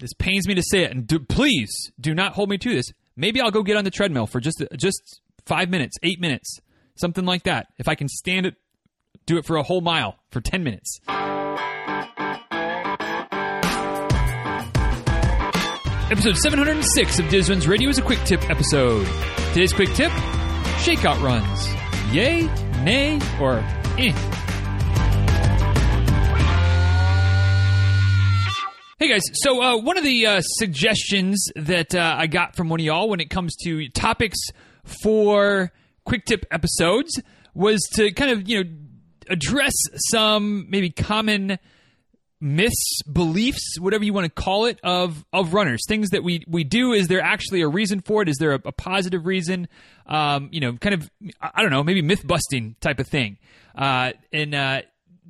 this pains me to say it, and do, please do not hold me to this. Maybe I'll go get on the treadmill for just just five minutes, eight minutes, something like that. If I can stand it, do it for a whole mile for ten minutes. Episode 706 of Diz Runs Radio is a quick tip episode. Today's quick tip shakeout runs. Yay, nay, or eh. Hey guys, so uh, one of the uh, suggestions that uh, I got from one of y'all when it comes to topics for quick tip episodes was to kind of, you know, address some maybe common myths, beliefs, whatever you want to call it, of of runners. Things that we we do. Is there actually a reason for it? Is there a, a positive reason? Um, you know, kind of I don't know, maybe myth busting type of thing. Uh, and uh,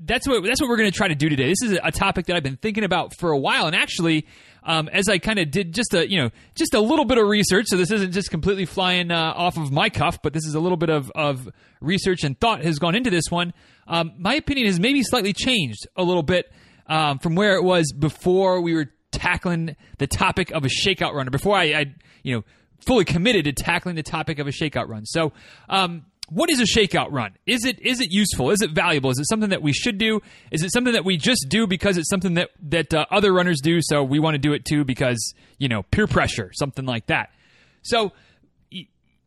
that's what that's what we're going to try to do today. This is a topic that I've been thinking about for a while, and actually. Um, as I kind of did just a you know just a little bit of research, so this isn't just completely flying uh, off of my cuff, but this is a little bit of, of research and thought has gone into this one. Um, my opinion has maybe slightly changed a little bit um, from where it was before we were tackling the topic of a shakeout runner. Before I, I you know, fully committed to tackling the topic of a shakeout run. So, um, what is a shakeout run? Is it is it useful? Is it valuable? Is it something that we should do? Is it something that we just do because it's something that that uh, other runners do, so we want to do it too because you know peer pressure, something like that? So,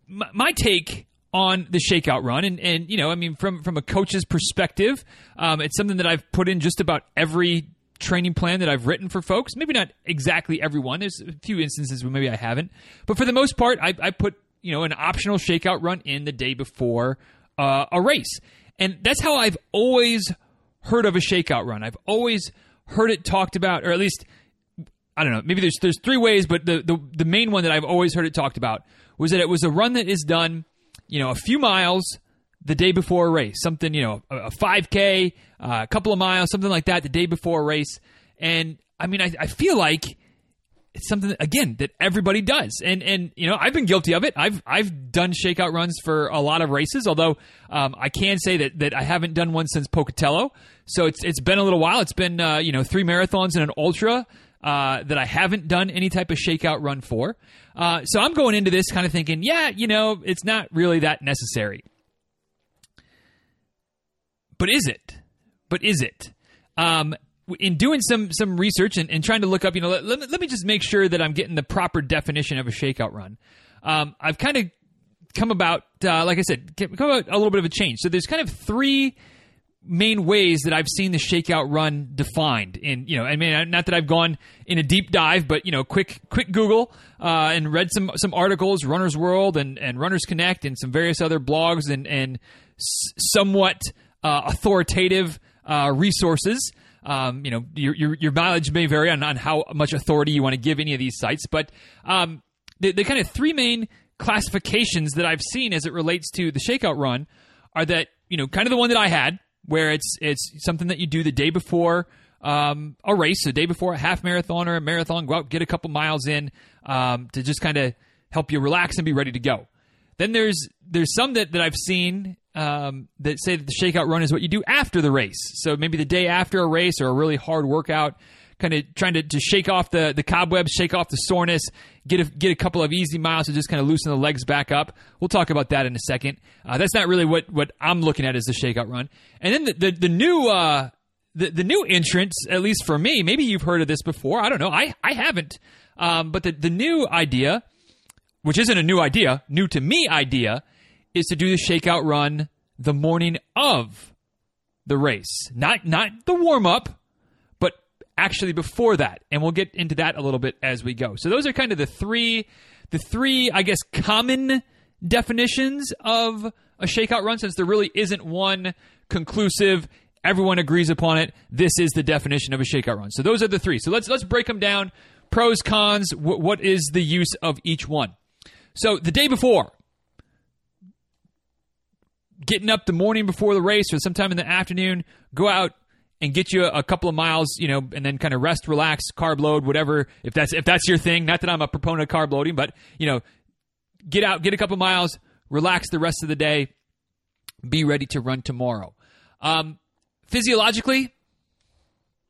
my, take on the shakeout run. And, and you know, I mean, from, from a coach's perspective, um, it's something that I've put in just about every training plan that I've written for folks. Maybe not exactly everyone. There's a few instances where maybe I haven't. But for the most part, I, I put, you know, an optional shakeout run in the day before uh, a race. And that's how I've always heard of a shakeout run. I've always heard it talked about, or at least I don't know. Maybe there's there's three ways, but the, the the main one that I've always heard it talked about was that it was a run that is done you know, a few miles the day before a race, something, you know, a, 5K, uh, a couple of miles, something like that the day before a race. And I mean, I, I feel like it's something again that everybody does, and and you know I've been guilty of it. I've I've done shakeout runs for a lot of races, although um, I can say that that I haven't done one since Pocatello. So it's it's been a little while. It's been uh, you know three marathons and an ultra uh, that I haven't done any type of shakeout run for. Uh, so I'm going into this kind of thinking, yeah, you know, it's not really that necessary. But is it? But is it? Um, in doing some some research and, and, trying to look up, you know, let, let, me just make sure that I'm getting the proper definition of a shakeout run. Um, I've kind of come about, uh, like I said, come about a little bit of a change. So there's kind of three main ways that I've seen the shakeout run defined. In you know, I mean, not that I've gone in a deep dive, but you know, quick quick Google uh, and read some some articles, Runner's World and and Runners Connect, and some various other blogs and and somewhat uh, authoritative uh, resources. Um, you know, your, your, your mileage may vary on, on how much authority you want to give any of these sites, but um, the, the kind of three main classifications that I've seen as it relates to the shakeout run are that you know, kind of the one that I had, where it's it's something that you do the day before um, a race, the day before a half marathon or a marathon. Go out, get a couple miles in um, to just kind of help you relax and be ready to go. Then there's there's some that, that I've seen um, that say that the shakeout run is what you do after the race. So maybe the day after a race or a really hard workout, kind of trying to, to shake off the, the cobwebs, shake off the soreness, get a, get a couple of easy miles to just kind of loosen the legs back up. We'll talk about that in a second. Uh, that's not really what, what I'm looking at as the shakeout run. And then the, the, the new, uh, the, the new entrance, at least for me, maybe you've heard of this before. I don't know. I, I haven't. Um, but the, the new idea, which isn't a new idea, new to me idea, is to do the shakeout run the morning of the race. Not, not the warm up, but actually before that, and we'll get into that a little bit as we go. So those are kind of the three, the three, I guess, common definitions of a shakeout run. Since there really isn't one conclusive, everyone agrees upon it. This is the definition of a shakeout run. So those are the three. So let's let's break them down. Pros, cons. W- what is the use of each one? So the day before, getting up the morning before the race or sometime in the afternoon, go out, and get you a, couple of miles, you know, and then kind of rest, relax, carb load, whatever. If that's if that's your thing, not that I'm a proponent of carb loading, but you know, get out, get a couple miles, relax the rest of the day, be ready to run tomorrow. Um, physiologically,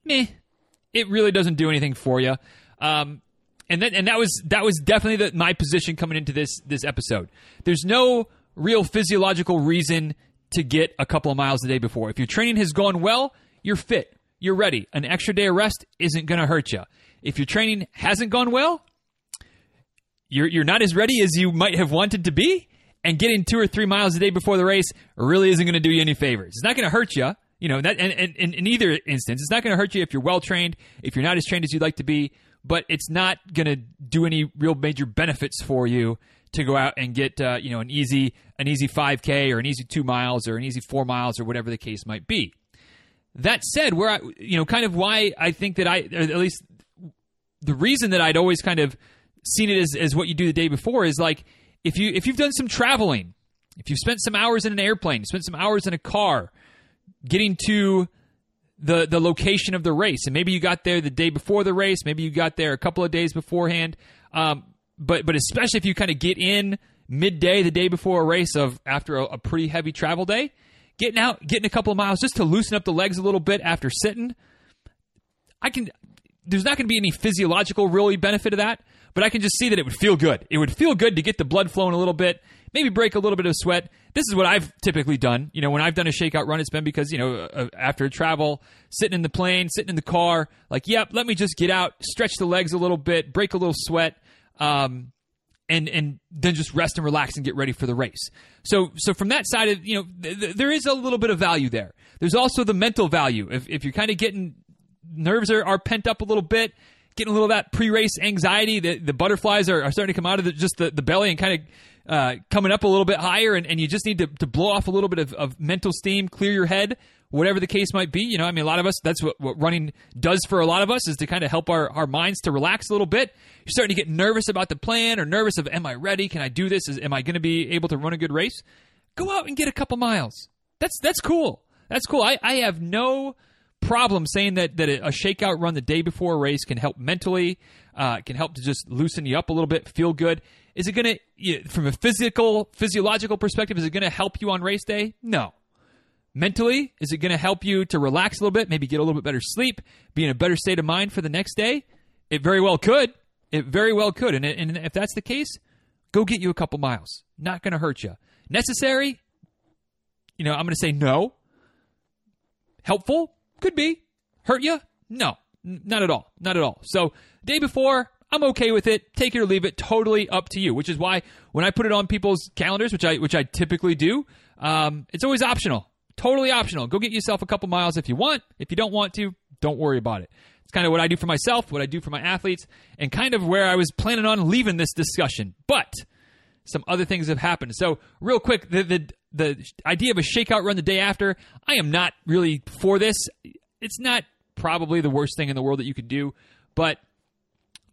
meh, it really doesn't do anything for you. Um, and that and that was that was definitely the, my position coming into this this episode. There's no real physiological reason to get a couple of miles a day before. If your training has gone well, you're fit, you're ready. An extra day of rest isn't going to hurt you. If your training hasn't gone well, you're you're not as ready as you might have wanted to be, and getting two or three miles a day before the race really isn't going to do you any favors. It's not going to hurt you. You know that, and, and, and in either instance, it's not going to hurt you if you're well trained, if you're not as trained as you'd like to be, but it's not going to do any real major benefits for you to go out and get uh, you know an easy an easy 5k or an easy 2 miles or an easy 4 miles or whatever the case might be. That said, where I you know kind of why I think that I at least the reason that I'd always kind of seen it as, as what you do the day before is like if you if you've done some traveling, if you've spent some hours in an airplane, spent some hours in a car, getting to the the location of the race, and maybe you got there the day before the race, maybe you got there a couple of days beforehand. Um, but but especially if you kind of get in midday the day before a race of after a, a pretty heavy travel day, getting out, getting a couple of miles just to loosen up the legs a little bit after sitting. I can. There's not going to be any physiological really benefit of that, but I can just see that it would feel good. It would feel good to get the blood flowing a little bit, maybe break a little bit of sweat. This is what I've typically done. You know, when I've done a shakeout run, it's been because, you know, uh, after travel, sitting in the plane, sitting in the car, like, yep, let me just get out, stretch the legs a little bit, break a little sweat, um, and and then just rest and relax and get ready for the race. So so from that side of you know th- th- there is a little bit of value there. There's also the mental value. If if you're kind of getting nerves are, are pent up a little bit, getting a little of that pre-race anxiety, the the butterflies are, are starting to come out of the, just the, the belly and kind of uh, coming up a little bit higher, and, and you just need to, to blow off a little bit of, of mental steam, clear your head, whatever the case might be. You know, I mean, a lot of us, that's what, what running does for a lot of us, is to kind of help our, our minds to relax a little bit. You're starting to get nervous about the plan or nervous of, am I ready? Can I do this? Is, am I going to be able to run a good race? Go out and get a couple miles. That's, that's cool. That's cool. I, I have no problem saying that, that a shakeout run the day before a race can help mentally, uh, can help to just loosen you up a little bit, feel good. Is it going to, from a physical, physiological perspective, is it going to help you on race day? No. Mentally, is it going to help you to relax a little bit, maybe get a little bit better sleep, be in a better state of mind for the next day? It very well could. It very well could. And, and if that's the case, go get you a couple miles. Not going to hurt you. Necessary? You know, I'm going to say no. Helpful? Could be. Hurt you? No. Not at all. Not at all. So, day before, I'm okay with it. Take it or leave it. Totally up to you. Which is why when I put it on people's calendars, which I which I typically do, um, it's always optional. Totally optional. Go get yourself a couple miles if you want. If you don't want to, don't worry about it. It's kind of what I do for myself, what I do for my athletes, and kind of where I was planning on leaving this discussion. But some other things have happened. So, real quick, the the the idea of a shakeout run the day after, I am not really for this. It's not probably the worst thing in the world that you could do, but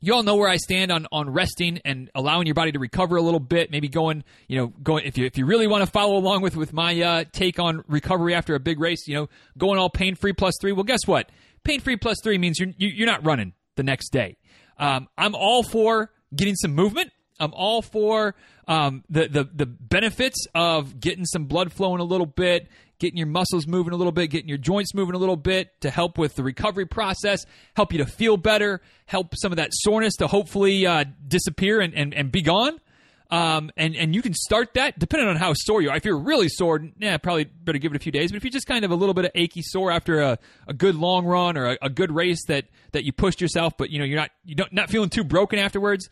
you all know where I stand on on resting and allowing your body to recover a little bit. Maybe going, you know, going if you if you really want to follow along with with my uh, take on recovery after a big race, you know, going all pain free plus three. Well, guess what? Pain free plus three means you're you're not running the next day. Um, I'm all for getting some movement. I'm all for um, the, the the benefits of getting some blood flowing a little bit, getting your muscles moving a little bit, getting your joints moving a little bit to help with the recovery process, help you to feel better, help some of that soreness to hopefully uh, disappear and, and, and be gone. Um, and, and you can start that depending on how sore you are. If you're really sore, yeah, probably better give it a few days. But if you're just kind of a little bit of achy sore after a, a good long run or a, a good race that, that you pushed yourself, but you know you're not you don't not feeling too broken afterwards,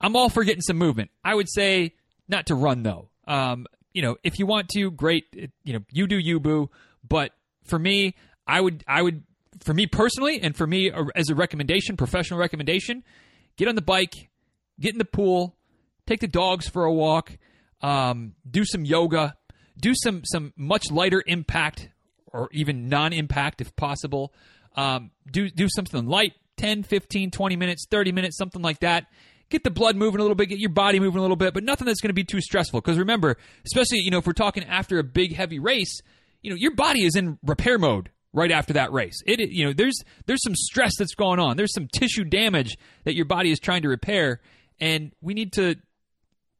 I'm all for getting some movement. I would say not to run though. Um, you know, if you want to, great. You know, you do you, boo. But for me, I would, I would, for me personally, and for me as a recommendation, professional recommendation, get on the bike, get in the pool, take the dogs for a walk, um, do some yoga, do some some much lighter impact or even non-impact if possible. Um, do do something light, 10, 15, 20 minutes, 30 minutes, something like that get the blood moving a little bit, get your body moving a little bit, but nothing that's going to be too stressful. Because remember, especially you know if we're talking after a big heavy race, you know your body is in repair mode right after that race. It you know there's there's some stress that's going on. There's some tissue damage that your body is trying to repair, and we need to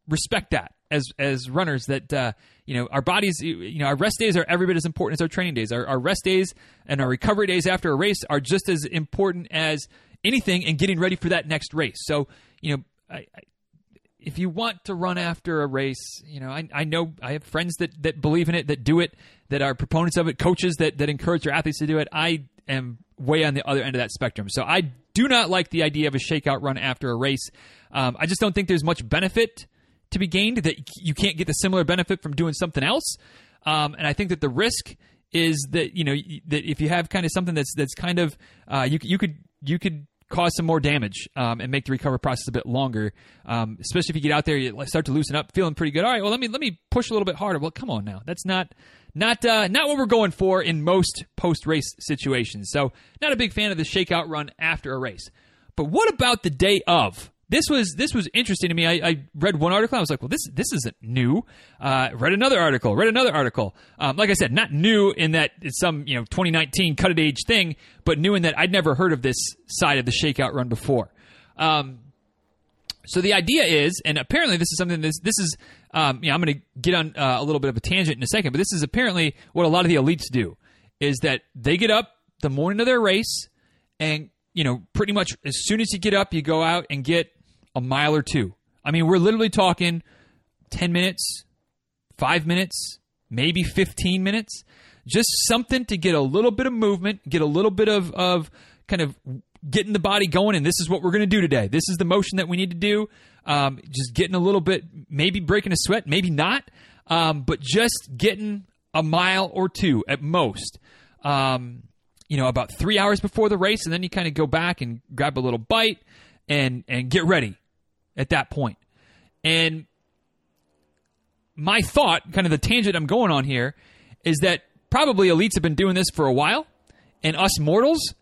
respect that as as runners that uh, you know our bodies you know our rest days are every bit as important as our training days our, our rest days and our recovery days after a race are just as important as anything and getting ready for that next race. So, you know, I, I, if you want to run after a race, you know, I, I know I have friends that, that believe in it, that do it, that are proponents of it, coaches that, that encourage their athletes to do it. I am way on the other end of that spectrum. So I do not like the idea of a shakeout run after a race. Um, I just don't think there's much benefit to be gained that you can't get the similar benefit from doing something else. Um, and I think that the risk is that you know that if you have kind of something that's that's kind of uh, you you could you could cause some more damage um, and make the recovery process a bit longer. Um, especially if you get out there, you start to loosen up, feeling pretty good. All right, well let me let me push a little bit harder. Well, come on now, that's not not uh, not what we're going for in most post race situations. So not a big fan of the shakeout run after a race. But what about the day of? This was this was interesting to me. I, I, read one article. I was like, well, this this isn't new. Uh, read another article. Read another article. Um, like I said, not new in that it's some you know 2019 cut age thing, but new in that I'd never heard of this side of the shakeout run before. Um, so the idea is, and apparently this is something this this is. Um, you know, I'm going to get on uh, a little bit of a tangent in a second, but this is apparently what a lot of the elites do: is that they get up the morning of their race and you know, pretty much as soon as you get up, you go out and get a mile or two. I mean, we're literally talking 10 minutes, five minutes, maybe 15 minutes. Just something to get a little bit of movement, get a little bit of, of kind of getting the body going. And this is what we're going to do today. This is the motion that we need to do. Um, just getting a little bit, maybe breaking a sweat, maybe not, um, but just getting a mile or two at most. Um, you know, about three hours before the race, and then you kind of go back and grab a little bite and and get ready at that point. And my thought, kind of the tangent I'm going on here, is that probably elites have been doing this for a while, and us mortals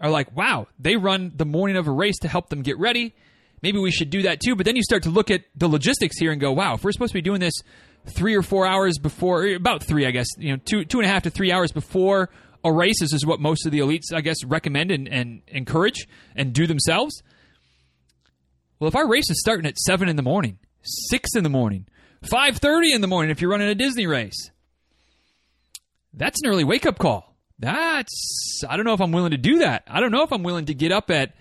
are like, wow, they run the morning of a race to help them get ready. Maybe we should do that too. But then you start to look at the logistics here and go, wow, if we're supposed to be doing this three or four hours before, eh, about three, I guess, you know, two two and a half to three hours before a race, this is what most of the elites, I guess, recommend and, and encourage and do themselves. Well, if our race is starting at seven in the morning, six in the morning, five thirty in the morning, if you're running a Disney race, that's an early wake up call. That's I don't know if I'm willing to do that. I don't know if I'm willing to get up at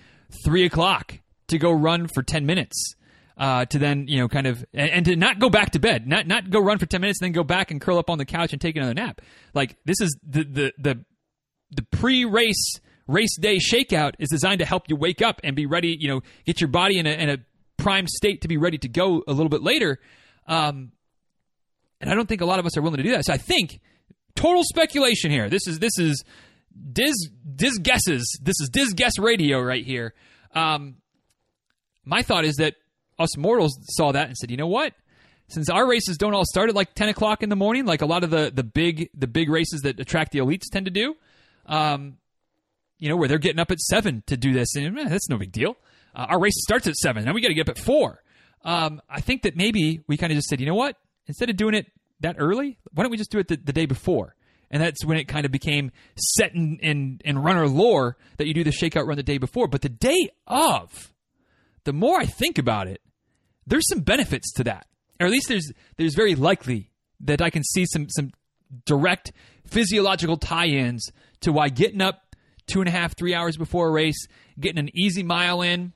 three o'clock to go run for ten minutes. Uh, to then you know kind of and, and, to not go back to bed, not not go run for ten minutes, and then go back and curl up on the couch and take another nap. Like this is the the the the pre race race day shakeout is designed to help you wake up and be ready, you know, get your body in a, in a prime state to be ready to go a little bit later. Um, and I don't think a lot of us are willing to do that. So I think total speculation here. This is this is Diz Diz guesses. This is Diz guess radio right here. Um, my thought is that us mortals saw that and said, you know what? Since our races don't all start at like ten o'clock in the morning, like a lot of the the big the big races that attract the elites tend to do, um, you know, where they're getting up at seven to do this, and eh, that's no big deal. Uh, our race starts at seven, now we got to get up at four. Um, I think that maybe we kind of just said, you know what? Instead of doing it that early, why don't we just do it the, the day before? And that's when it kind of became set in, in, in runner lore that you do the shakeout run the day before. But the day of, the more I think about it, there's some benefits to that. Or at least there's there's very likely that I can see some some direct physiological tie-ins to why getting up two and a half, three hours before a race, getting an easy mile in,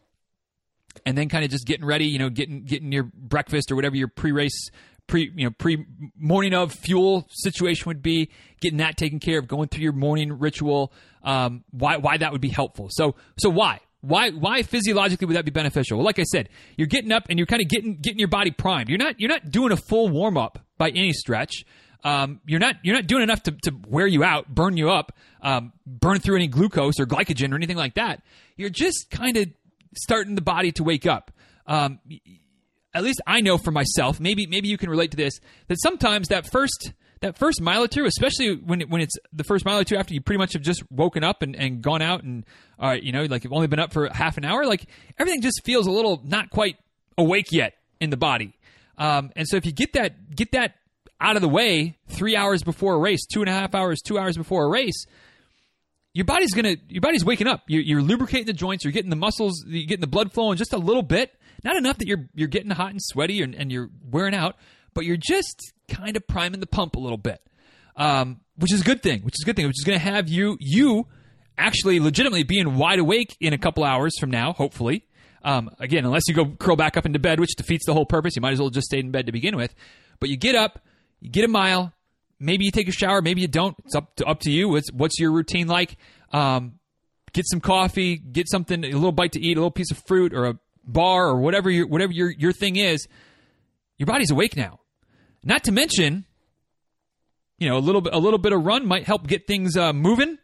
and then kind of just getting ready, you know, getting getting your breakfast or whatever your pre-race pre you know pre morning of fuel situation would be getting that taken care of going through your morning ritual um, why why that would be helpful. So so why? Why why physiologically would that be beneficial? Well like i said you're getting up and you're kind of getting getting your body primed. You're not you're not doing a full warm up by any stretch um, you're not you're not doing enough to, to wear you out, burn you up, um, burn through any glucose or glycogen or anything like that. You're just kind of starting the body to wake up. Um, at least I know for myself. Maybe maybe you can relate to this. That sometimes that first that first mile or two, especially when it, when it's the first mile or two after you pretty much have just woken up and, and gone out and uh, you know like you've only been up for half an hour, like everything just feels a little not quite awake yet in the body. Um, and so if you get that get that out of the way three hours before a race, two and a half hours, two hours before a race, your body's gonna your body's waking up. You're, you're lubricating the joints. You're getting the muscles. You're getting the blood flowing just a little bit. Not enough that you're you're getting hot and sweaty and, and you're wearing out, but you're just kind of priming the pump a little bit, um, which is a good thing. Which is a good thing. Which is to have you you actually legitimately being wide awake in a couple hours from now, hopefully. Um, again, unless you go curl back up into bed, which defeats the whole purpose. You might as well just stay in bed to begin with. But you get up, you get a mile. Maybe you take a shower, maybe you don't. It's up to up to you. What's what's your routine like? Um, get some coffee, get something, a little bite to eat, a little piece of fruit, or a bar, or whatever your whatever your your thing is. Your body's awake now. Not to mention, you know, a little bit a little bit of run might help get things uh, moving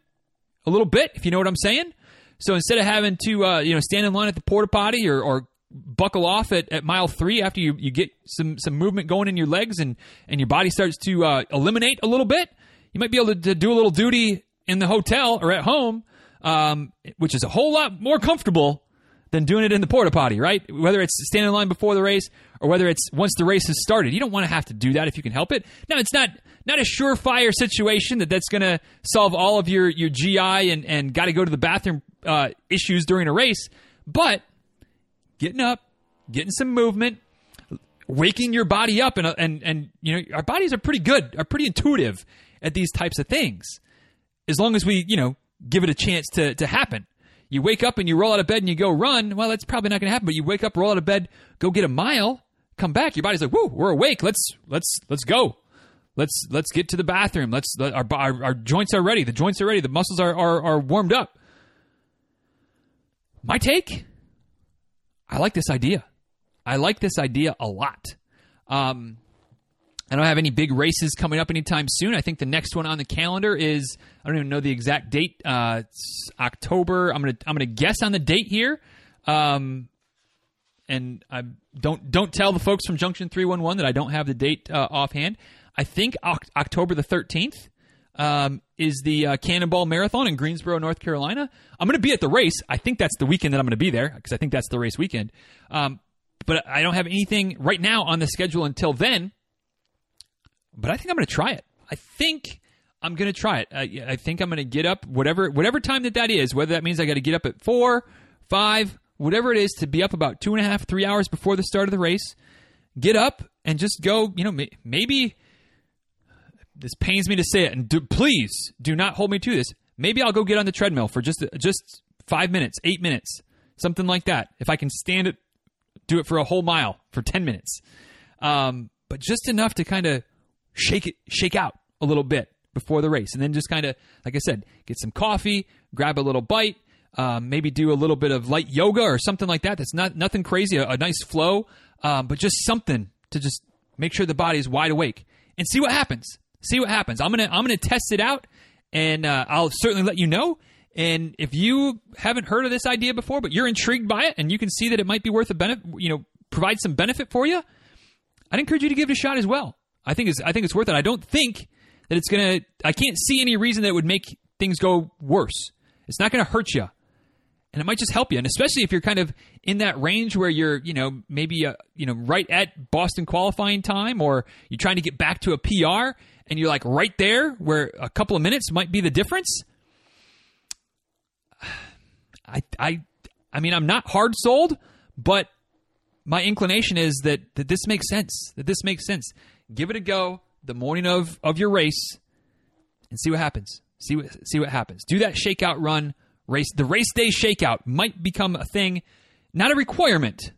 a little bit, if you know what I'm saying. So instead of having to uh, you know stand in line at the porta potty or, or buckle off at, at mile three after you, you get some some movement going in your legs and and your body starts to uh, eliminate a little bit, you might be able to, to, do a little duty in the hotel or at home, um, which is a whole lot more comfortable than doing it in the porta potty, right? Whether it's standing in line before the race or whether it's once the race has started. You don't want to have to do that if you can help it. Now, it's not not a surefire situation that that's going to solve all of your your GI and and got to go to the bathroom uh, issues during a race, but getting up, getting some movement, waking your body up, and and and you know our bodies are pretty good, are pretty intuitive at these types of things, as long as we you know give it a chance to to happen. You wake up and you roll out of bed and you go run. Well, that's probably not going to happen. But you wake up, roll out of bed, go get a mile, come back. Your body's like, "Woo, we're awake. Let's let's let's go." Let's let's get to the bathroom. Let's let, our, our, our joints are ready. The joints are ready. The muscles are, are are warmed up. My take. I like this idea. I like this idea a lot. Um, I don't have any big races coming up anytime soon. I think the next one on the calendar is I don't even know the exact date. Uh, October. I'm gonna I'm gonna guess on the date here. Um, and I don't don't tell the folks from Junction 311 that I don't have the date uh, offhand. I think October the 13th um, is the uh, Cannonball Marathon in Greensboro, North Carolina. I'm going to be at the race. I think that's the weekend that I'm going to be there because I think that's the race weekend. Um, but I don't have anything right now on the schedule until then. But I think I'm going to try it. I think I'm going to try it. I, I think I'm going to get up whatever whatever time that that is. Whether that means I got to get up at four, five, whatever it is, to be up about two and a half, three hours before the start of the race. Get up and just go. You know, maybe this pains me to say it, and do, please do not hold me to this. Maybe I'll go get on the treadmill for just just five minutes, eight minutes, something like that. If I can stand it, do it for a whole mile for ten minutes, um, but just enough to kind of shake it, shake out a little bit before the race, and then just kind of, like I said, get some coffee, grab a little bite, um, maybe do a little bit of light yoga or something like that. That's not nothing crazy, a, a nice flow, um, but just something to just make sure the body is wide awake and see what happens see what happens. I'm gonna I'm gonna test it out, and uh, I'll certainly let you know. And if you haven't heard of this idea before, but you're intrigued by it, and you can see that it might be worth a benefit, you know, provide some benefit for you, I'd encourage you to give it a shot as well. I think it's I think it's worth it. I don't think that it's gonna. I can't see any reason that it would make things go worse. It's not gonna hurt you and it might just help you. And especially if you're kind of in that range where you're, you know, maybe, uh, you know, right at Boston qualifying time, or you're trying to get back to a PR, and you're like right there where a couple of minutes might be the difference. I, I, I mean, I'm not hard sold, but my inclination is that, that this makes sense. That this makes sense. Give it a go the morning of, of your race and see what happens. See what see what happens. Do that shakeout run race. The race day shakeout might become a thing, not a requirement,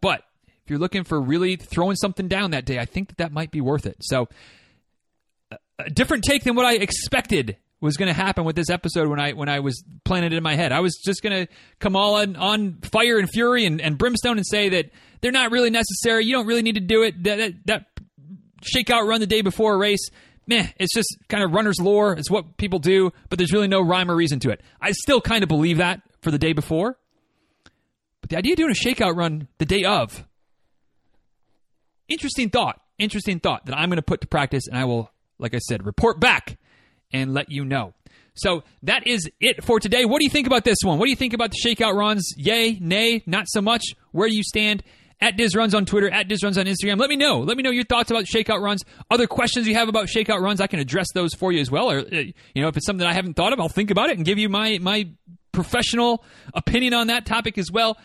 but if you're looking for really throwing something down that day, I think that that might be worth it. So a different take than what I expected was going to happen with this episode when I when I was planning it in my head. I was just going to come all on, on fire and fury and, and brimstone and say that they're not really necessary. You don't really need to do it. That, that, that shakeout run the day before a race, meh, it's just kind of runner's lore. It's what people do, but there's really no rhyme or reason to it. I still kind of believe that for the day before. But the idea of doing a shakeout run the day of, interesting thought. Interesting thought that I'm going to put to practice, and I will like I said, report back and let you know. So that is it for today. What do you think about this one? What do you think about the shakeout runs? Yay, nay, not so much. Where do you stand? At Diz Runs on Twitter, at Diz Runs on Instagram. Let me know. Let me know your thoughts about shakeout runs. Other questions you have about shakeout runs, I can address those for you as well. Or uh, you know, if it's something I haven't thought of, I'll think about it and give you my my professional opinion on that topic as well.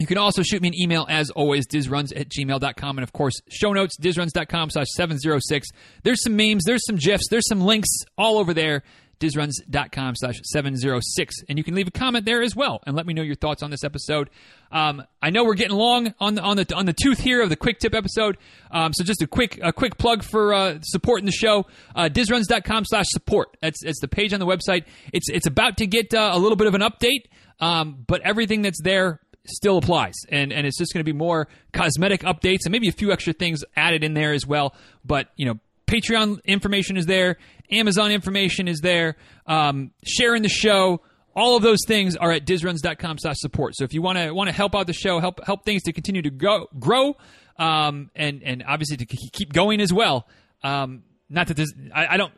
You can also shoot me an email as always, dizruns at gmail.com. And of course, show notes, dizruns.com slash 706. There's some memes, there's some GIFs, there's some links all over there dizruns.com slash 706. And you can leave a comment there as well and let me know your thoughts on this episode. Um, I know we're getting long on the, on the, on the tooth here of the quick tip episode. Um, so just a quick, a quick plug for, uh, supporting the show. Uh, dizruns.com slash support. That's, it's the page on the website. It's, it's about to get uh, a little bit of an update. Um, but everything that's there still applies. And, and it's just going to be more cosmetic updates and maybe a few extra things added in there as well. But, you know, Patreon information is there, Amazon information is there, um, sharing the show. All of those things are at dizruns.com slash support. So if you want to want to help out the show, help help things to continue to go grow, um, and and obviously to keep going as well. Um, not that this, I, I don't.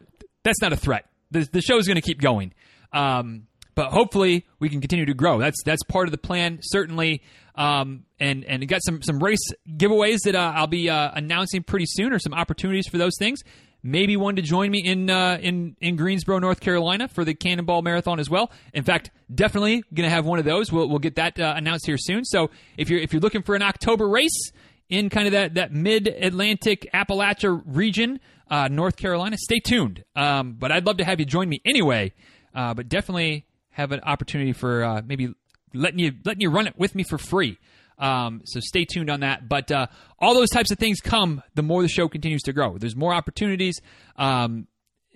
That's not a threat. The, the show is going to keep going. Um, but hopefully we can continue to grow. That's that's part of the plan, certainly. Um, and and got some some race giveaways that uh, I'll be uh, announcing pretty soon, or some opportunities for those things. Maybe one to join me in uh, in in Greensboro, North Carolina, for the Cannonball Marathon as well. In fact, definitely going to have one of those. We'll we'll get that uh, announced here soon. So if you're if you're looking for an October race in kind of that that mid Atlantic Appalachia region, uh, North Carolina, stay tuned. Um, but I'd love to have you join me anyway. Uh, but definitely have an opportunity for uh, maybe letting you letting you run it with me for free. Um, so stay tuned on that. But uh, all those types of things come the more the show continues to grow. There's more opportunities. Um,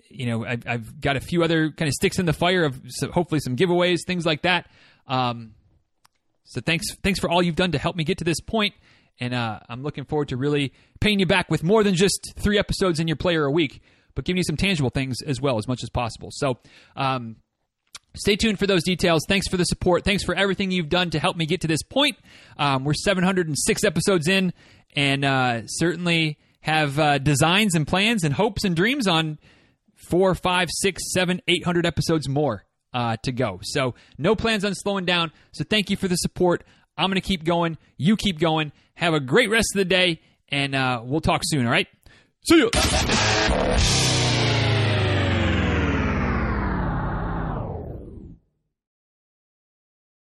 you know, I've, I've, got a few other kind of sticks in the fire of so hopefully some giveaways, things like that. Um, so thanks, thanks for all you've done to help me get to this point, and uh, I'm looking forward to really paying you back with more than just three episodes in your player a week, but giving you some tangible things as well as much as possible. So um, Stay tuned for those details. Thanks for the support. Thanks for everything you've done to help me get to this point. Um, we're 706 episodes in, and uh, certainly have uh, designs and plans and hopes and dreams on four, five, six, seven, eight hundred episodes more uh, to go. So no plans on slowing down. So thank you for the support. I'm going to keep going. You keep going. Have a great rest of the day, and uh, we'll talk soon. All right. See you.